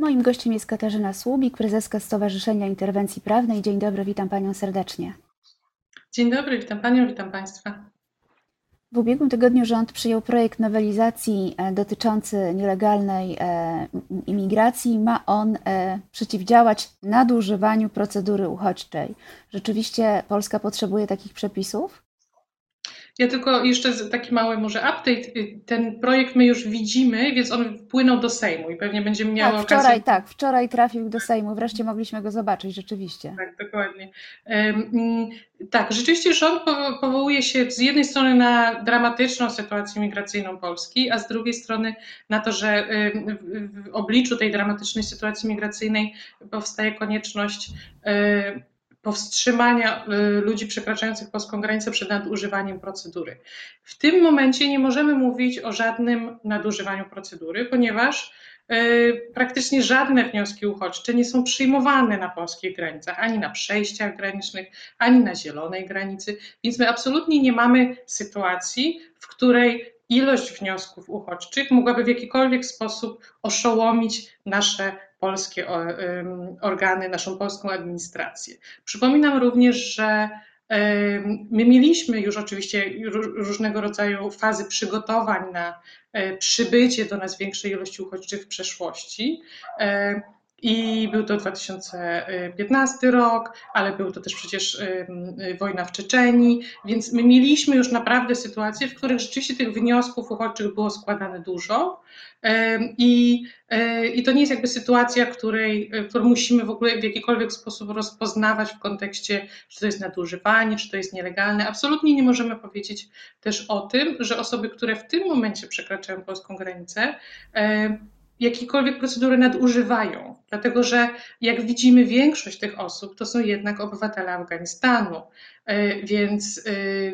Moim gościem jest Katarzyna Słubik, prezeska Stowarzyszenia Interwencji Prawnej. Dzień dobry, witam Panią serdecznie. Dzień dobry, witam Panią, witam Państwa. W ubiegłym tygodniu rząd przyjął projekt nowelizacji e, dotyczący nielegalnej e, imigracji. Ma on e, przeciwdziałać nadużywaniu procedury uchodźczej. Rzeczywiście Polska potrzebuje takich przepisów? Ja tylko jeszcze taki mały może update. Ten projekt my już widzimy, więc on wpłynął do Sejmu i pewnie będziemy miały tak, wczoraj, okazję... Tak, wczoraj trafił do Sejmu. Wreszcie mogliśmy go zobaczyć rzeczywiście. Tak, dokładnie. Um, tak, rzeczywiście rząd powołuje się z jednej strony na dramatyczną sytuację migracyjną Polski, a z drugiej strony na to, że w obliczu tej dramatycznej sytuacji migracyjnej powstaje konieczność powstrzymania y, ludzi przekraczających polską granicę przed nadużywaniem procedury. W tym momencie nie możemy mówić o żadnym nadużywaniu procedury, ponieważ y, praktycznie żadne wnioski uchodźcze nie są przyjmowane na polskich granicach, ani na przejściach granicznych, ani na zielonej granicy, więc my absolutnie nie mamy sytuacji, w której ilość wniosków uchodźczych mogłaby w jakikolwiek sposób oszołomić nasze polskie organy, naszą polską administrację. Przypominam również, że My mieliśmy już oczywiście różnego rodzaju fazy przygotowań na e, przybycie do nas większej ilości uchodźczych w przeszłości. I był to 2015 rok, ale był to też przecież wojna w Czeczeni, więc my mieliśmy już naprawdę sytuacje, w których rzeczywiście tych wniosków uchodźczych było składane dużo. I, e, I to nie jest jakby sytuacja, której, e, którą musimy w ogóle w jakikolwiek sposób rozpoznawać w kontekście, czy to jest nadużywanie, czy to jest nielegalne. Absolutnie nie możemy powiedzieć też o tym, że osoby, które w tym momencie przekraczają polską granicę, jakiekolwiek procedury nadużywają, dlatego że jak widzimy, większość tych osób to są jednak obywatele Afganistanu, e, więc e,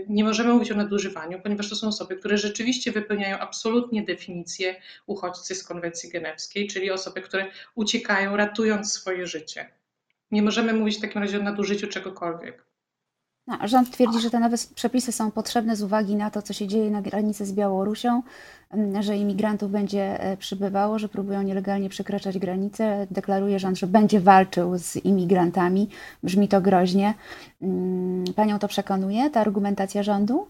nie możemy mówić o nadużywaniu, ponieważ to są osoby, które rzeczywiście wypełniają absolutnie definicję uchodźcy z konwencji genewskiej, czyli osoby, które uciekają, ratując swoje życie. Nie możemy mówić w takim razie o nadużyciu czegokolwiek. No, rząd twierdzi, że te nowe przepisy są potrzebne z uwagi na to, co się dzieje na granicy z Białorusią, że imigrantów będzie e, przybywało, że próbują nielegalnie przekraczać granice. Deklaruje rząd, że będzie walczył z imigrantami. Brzmi to groźnie. Panią to przekonuje, ta argumentacja rządu?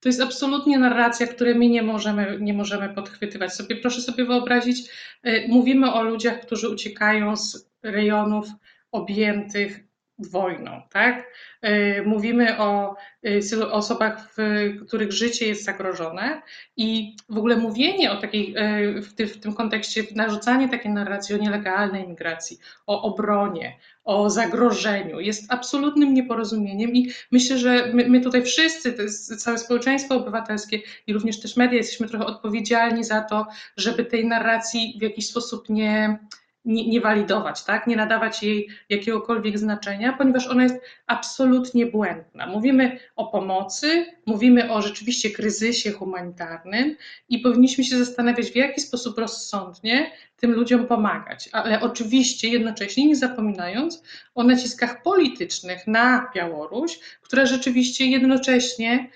To jest absolutnie narracja, której my nie możemy, nie możemy podchwytywać. Sobie, proszę sobie wyobrazić, e, mówimy o ludziach, którzy uciekają z rejonów objętych wojną, tak? E, mówimy o e, osobach, których życie jest zagrożone i w ogóle mówienie o takiej, e, w tym, kontekście, narzucanie takiej narracji o nielegalnej migracji, o obronie, o zagrożeniu jest absolutnym nieporozumieniem i myślę, że my, my tutaj wszyscy, to całe społeczeństwo obywatelskie i również też media jesteśmy trochę odpowiedzialni za to, żeby tej narracji w jakiś sposób nie, nie, nie walidować, tak? nie nadawać jej jakiegokolwiek znaczenia, ponieważ ona jest absolutnie błędna. Mówimy o pomocy, mówimy o rzeczywiście kryzysie humanitarnym i powinniśmy się zastanawiać, w jaki sposób rozsądnie tym ludziom pomagać, ale oczywiście jednocześnie nie zapominając o naciskach politycznych na Białoruś, która rzeczywiście jednocześnie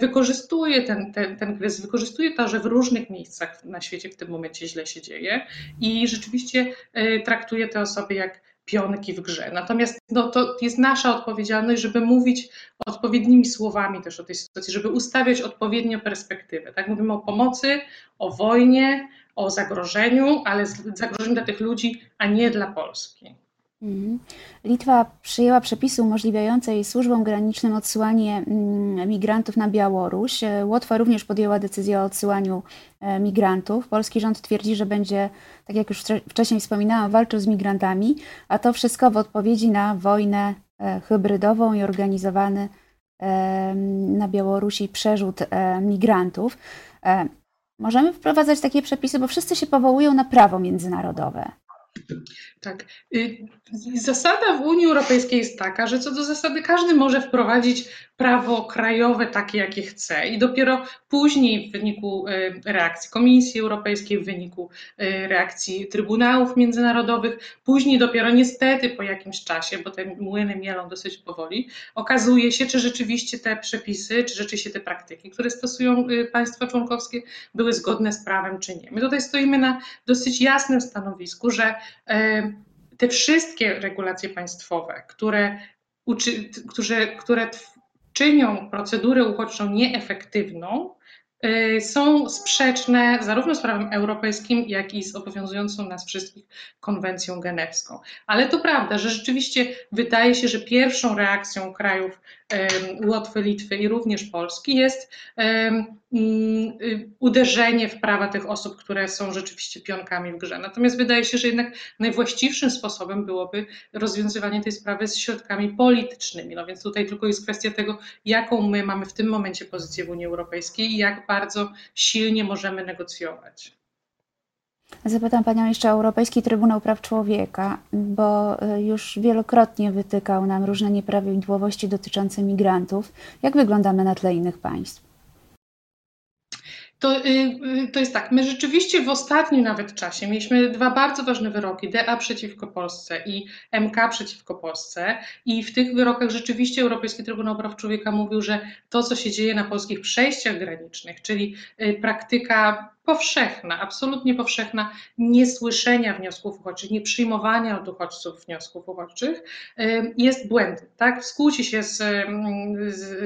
wykorzystuje ten, ten, ten kryzys, wykorzystuje to, że w różnych miejscach na świecie w tym momencie źle się dzieje i rzeczywiście e, traktuje te osoby jak pionki w grze. Natomiast no, to jest nasza odpowiedzialność, żeby mówić odpowiednimi słowami też o tej sytuacji, żeby ustawiać odpowiednio perspektywę. Tak? Mówimy o pomocy, o wojnie, o zagrożeniu, ale zagrożeniu dla tych ludzi, a nie dla Polski. Mhm. Litwa przyjęła przepisy umożliwiające służbom granicznym odsyłanie mm, migrantów na Białoruś. Łotwa również podjęła decyzję o odsyłaniu e, migrantów. Polski rząd twierdzi, że będzie, tak jak już wcześniej wspominałam, walczył z migrantami, a to wszystko w odpowiedzi na wojnę e, hybrydową i organizowany e, na Białorusi przerzut migrantów. Możemy wprowadzać takie przepisy, bo wszyscy się powołują na prawo międzynarodowe. Tak. Y, zasada w Unii Europejskiej jest taka, że co do zasady każdy może wprowadzić prawo krajowe takie, jakie chce, i dopiero później w wyniku y, reakcji Komisji Europejskiej, w wyniku y, reakcji Trybunałów Międzynarodowych, później dopiero niestety po jakimś czasie, bo te młyny mielą dosyć powoli, okazuje się, czy rzeczywiście te przepisy, czy rzeczywiście te praktyki, które stosują państwa członkowskie, były zgodne z prawem, czy nie. My tutaj stoimy na dosyć jasnym stanowisku, że te wszystkie regulacje państwowe, które, uczy, które, które czynią procedurę uchodźczą nieefektywną, są sprzeczne zarówno z prawem europejskim, jak i z obowiązującą nas wszystkich konwencją genewską. Ale to prawda, że rzeczywiście wydaje się, że pierwszą reakcją krajów Łotwy, Litwy i również Polski jest y, uderzenie w prawa tych osób, które są rzeczywiście pionkami w grze. Natomiast wydaje się, że jednak najwłaściwszym sposobem byłoby rozwiązywanie tej sprawy z środkami politycznymi. No więc tutaj tylko jest kwestia tego, jaką my mamy w tym momencie pozycję w Unii Europejskiej i jak bardzo silnie możemy negocjować. Zapytam Panią jeszcze o Europejski Trybunał Praw Człowieka, bo e, już wielokrotnie wytykał nam różne nieprawidłowości dotyczące migrantów. Jak wyglądamy na tle innych państw? To, y, y, to jest tak, my rzeczywiście w ostatnim nawet czasie mieliśmy dwa bardzo ważne wyroki, DA przeciwko Polsce i MK przeciwko Polsce i w tych wyrokach rzeczywiście Europejski Trybunał Praw Człowieka mówił, że to, co się dzieje na polskich przejściach granicznych, czyli y, praktyka powszechna, absolutnie powszechna niesłyszenia wniosków uchodźczych, nieprzyjmowania od uchodźców wniosków uchodźczych jest błędem. Tak? Skłóci się z,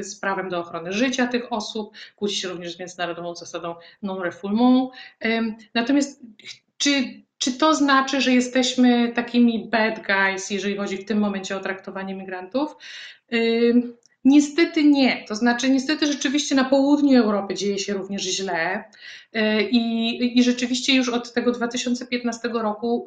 z, prawem do ochrony życia tych osób, kłóci się również z międzynarodową zasadą non-refoulement. Natomiast czy czy to znaczy, że jesteśmy takimi bad guys, jeżeli chodzi w tym momencie o traktowanie migrantów? Niestety nie. To znaczy, niestety rzeczywiście na południu Europy dzieje się również źle. I, I rzeczywiście już od tego 2015 roku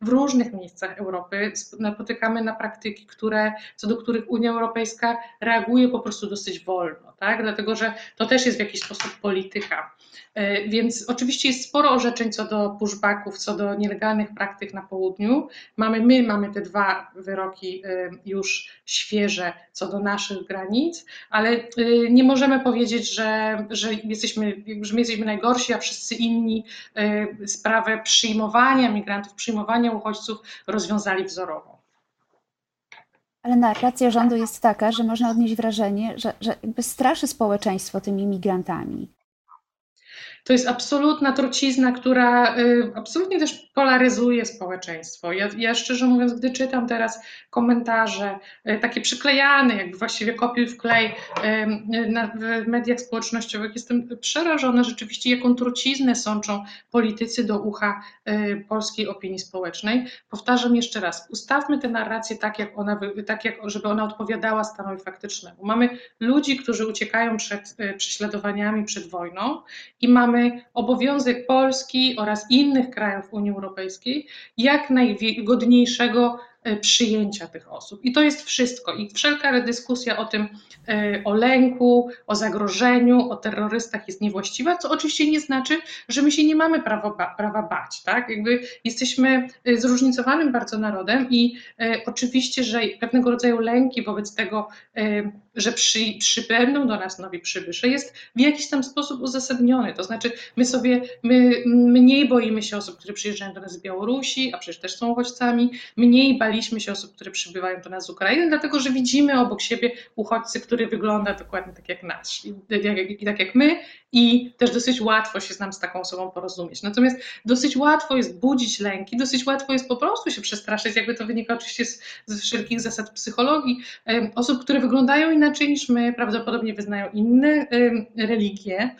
w różnych miejscach Europy napotykamy na praktyki, które, co do których Unia Europejska reaguje po prostu dosyć wolno, tak? dlatego że to też jest w jakiś sposób polityka. E, więc oczywiście jest sporo orzeczeń co do pushbacków, co do nielegalnych praktyk na południu. Mamy my, mamy te dwa wyroki już świeże co do naszych granic, ale nie możemy powiedzieć, że, że, jesteśmy, że my jesteśmy najgorsi a wszyscy inni e, sprawę przyjmowania migrantów, przyjmowania uchodźców rozwiązali wzorowo. Ale narracja rządu jest taka, że można odnieść wrażenie, że, że jakby straszy społeczeństwo tymi migrantami. To jest absolutna trucizna, która y, absolutnie też polaryzuje społeczeństwo. Ja, ja szczerze mówiąc, gdy czytam teraz komentarze, y, takie przyklejane, jakby właściwie kopiuj w klej y, w mediach społecznościowych, jestem przerażona rzeczywiście, jaką truciznę sączą politycy do ucha polskiej opinii społecznej. Powtarzam jeszcze raz, ustawmy tę narrację tak, jak ona, tak jak, żeby ona odpowiadała stanowi faktycznemu. Mamy ludzi, którzy uciekają przed prześladowaniami, przed wojną i mamy mamy obowiązek Polski oraz innych krajów Unii Europejskiej jak najgodniejszego E, przyjęcia tych osób. I to jest wszystko. I wszelka dyskusja o tym, e, o lęku, o zagrożeniu, o terrorystach jest niewłaściwa, co oczywiście nie znaczy, że my się nie mamy prawa, prawa bać. Tak? Jakby jesteśmy e, zróżnicowanym bardzo narodem i oczywiście, że pewnego rodzaju lęki wobec tego, że przy, przybędą do nas nowi przybysze, jest w jakiś tam sposób uzasadniony. To znaczy, my sobie my mniej boimy się osób, które przyjeżdżają do nas z Białorusi, a przecież też są uchodźcami, mniej baliśmy się osób, które przybywają do nas z Ukrainy, dlatego że widzimy obok siebie uchodźcy, który wygląda dokładnie tak jak nasz, i, i, tak jak my, i też dosyć łatwo się nam z taką osobą porozumieć. Natomiast dosyć łatwo jest budzić lęki, dosyć łatwo jest po prostu się przestraszyć, jakby to wynika oczywiście z, z wszelkich zasad psychologii, osób, które wyglądają inaczej niż my, prawdopodobnie wyznają inne religie,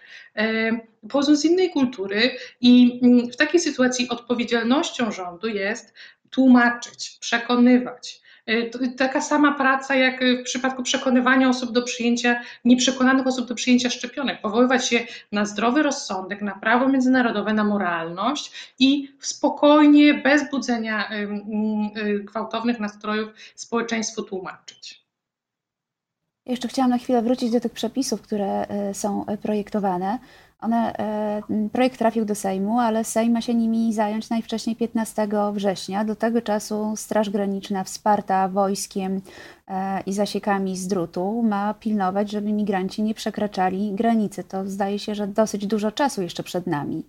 pochodzą z innej kultury i mm, w takiej sytuacji odpowiedzialnością rządu jest tłumaczyć, przekonywać. Y, taka sama praca jak w przypadku przekonywania osób do przyjęcia, nieprzekonanych osób do przyjęcia szczepionek. Powoływać się na zdrowy rozsądek, na prawo międzynarodowe, na moralność i spokojnie, bez budzenia y, gwałtownych nastrojów społeczeństwu tłumaczyć. Jeszcze chciałam na chwilę wrócić do tych przepisów, które y, są projektowane. One, projekt trafił do Sejmu, ale Sejm ma się nimi zająć najwcześniej 15 września. Do tego czasu Straż Graniczna wsparta wojskiem i zasiekami z drutu ma pilnować, żeby migranci nie przekraczali granicy. To zdaje się, że dosyć dużo czasu jeszcze przed nami.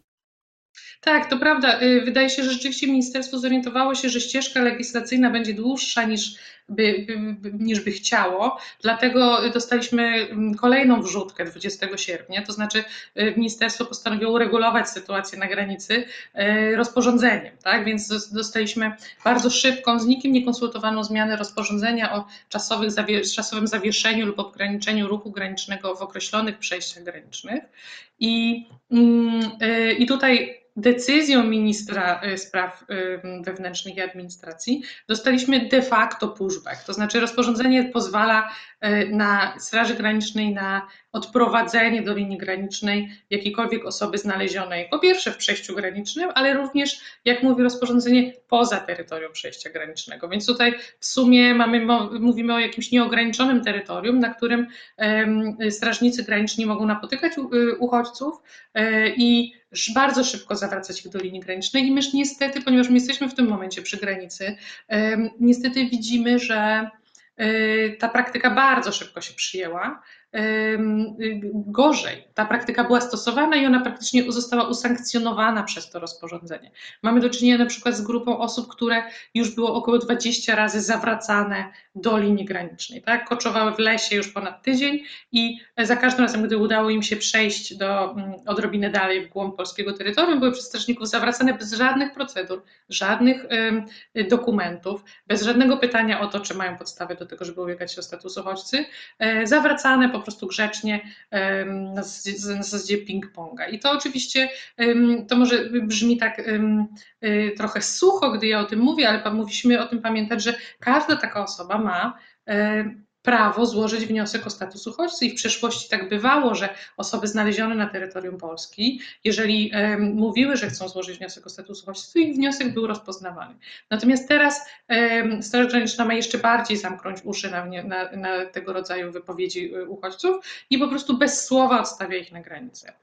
Tak, to prawda. Y, wydaje się, że rzeczywiście ministerstwo zorientowało się, że ścieżka legislacyjna będzie dłuższa niż by, by, niż by chciało. Dlatego dostaliśmy mm, kolejną wrzutkę 20 sierpnia, to znaczy y, ministerstwo postanowiło uregulować sytuację na granicy y, rozporządzeniem, tak? Więc dostaliśmy bardzo szybką, z nikim niekonsultowaną zmianę rozporządzenia o czasowych, czasowym zawieszeniu lub ograniczeniu ruchu granicznego w określonych przejściach granicznych. I, mm, i tutaj decyzją ministra y, spraw y, wewnętrznych i administracji dostaliśmy de facto pushback. To znaczy rozporządzenie pozwala y, na Straży Granicznej na odprowadzenie do linii granicznej jakiejkolwiek osoby znalezionej po pierwsze w przejściu granicznym, ale również, jak mówi rozporządzenie, poza terytorium przejścia granicznego. Więc tutaj w sumie mamy, mówimy o jakimś nieograniczonym terytorium, na którym strażnicy graniczni mogą napotykać uchodźców i bardzo szybko zawracać ich do linii granicznej i my niestety, ponieważ my jesteśmy w tym momencie przy granicy, niestety widzimy, że e, ta praktyka bardzo szybko się przyjęła gorzej. Ta praktyka była stosowana i ona praktycznie została usankcjonowana przez to rozporządzenie. Mamy do czynienia na przykład z grupą osób, które już było około 20 razy zawracane do linii granicznej. Tak? Koczowały w lesie już ponad tydzień i za każdym razem, gdy udało im się przejść do mm, odrobiny dalej w głąb polskiego terytorium, były przez strażników zawracane bez żadnych procedur, żadnych dokumentów, bez żadnego pytania o to, czy mają podstawę do tego, żeby ubiegać się o status uchodźcy, e, zawracane po prostu grzecznie na zasadzie ping-ponga. I to oczywiście, to może brzmi tak y, trochę sucho, gdy ja o tym mówię, ale musimy o tym pamiętać, że każda taka osoba ma prawo złożyć wniosek o status uchodźcy i w przeszłości tak bywało, że osoby znalezione na terytorium Polski, jeżeli um, mówiły, że chcą złożyć wniosek o status uchodźcy, to ich wniosek był rozpoznawany. Natomiast teraz um, Straż Graniczna ma jeszcze bardziej zamknąć uszy na, na, na tego rodzaju wypowiedzi y, uchodźców i po prostu bez słowa odstawia ich na granicę.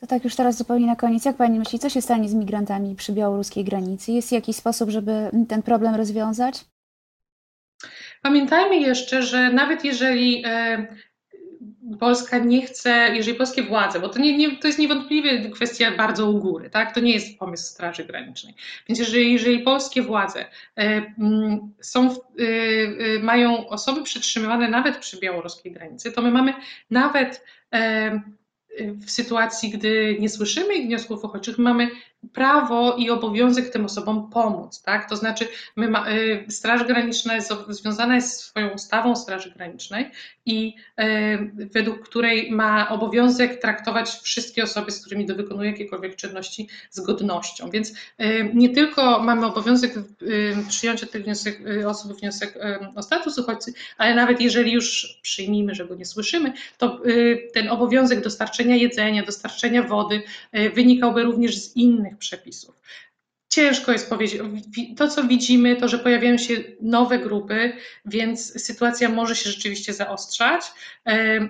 To tak już teraz zupełnie na koniec. Jak Pani myśli, co się stanie z migrantami przy białoruskiej granicy? Jest jakiś sposób, żeby ten problem rozwiązać? Pamiętajmy jeszcze, że nawet jeżeli e, Polska nie chce, jeżeli polskie władze, bo to, nie, nie, to jest niewątpliwie kwestia bardzo u góry, tak? to nie jest pomysł Straży Granicznej. Więc jeżeli, jeżeli polskie władze e, są, e, mają osoby przetrzymywane nawet przy białoruskiej granicy, to my mamy nawet w sytuacji, gdy nie słyszymy ich wniosków uchodźczych, mamy prawo i obowiązek tym osobom pomóc. Tak? To znaczy, my ma, y, Straż Graniczna jest związana jest swoją ustawą Straży Granicznej i y, według której ma obowiązek traktować wszystkie osoby, z którymi wykonuje jakiekolwiek czynności z godnością. Więc y, nie tylko mamy obowiązek przyjąć od tych wniosek, osób wniosek o status uchodźcy, ale nawet jeżeli już przyjmijmy, że go nie słyszymy, to ten obowiązek dostarczenia jedzenia, dostarczenia wody wynikałby również z innych innych przepisów. Ciężko jest powiedzieć. To, co widzimy, to, że pojawiają się nowe grupy, więc sytuacja może się rzeczywiście zaostrzać.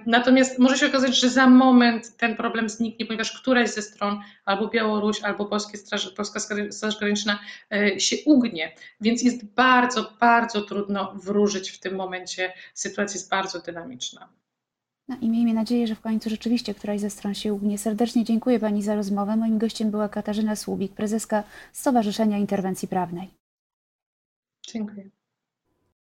Natomiast może się okazać, że za moment ten problem zniknie, ponieważ któraś ze stron, albo Białoruś, albo Polskie Straż, Polska Straż Graniczna e, się ugnie. Więc jest bardzo, bardzo trudno wróżyć w tym momencie. Sytuacja jest bardzo dynamiczna. No i miejmy nadzieję, że w końcu rzeczywiście któraś ze stron się ugnie. Serdecznie dziękuję Pani za rozmowę. Moim gościem była Katarzyna Słubik, prezeska Stowarzyszenia Interwencji Prawnej. Dziękuję.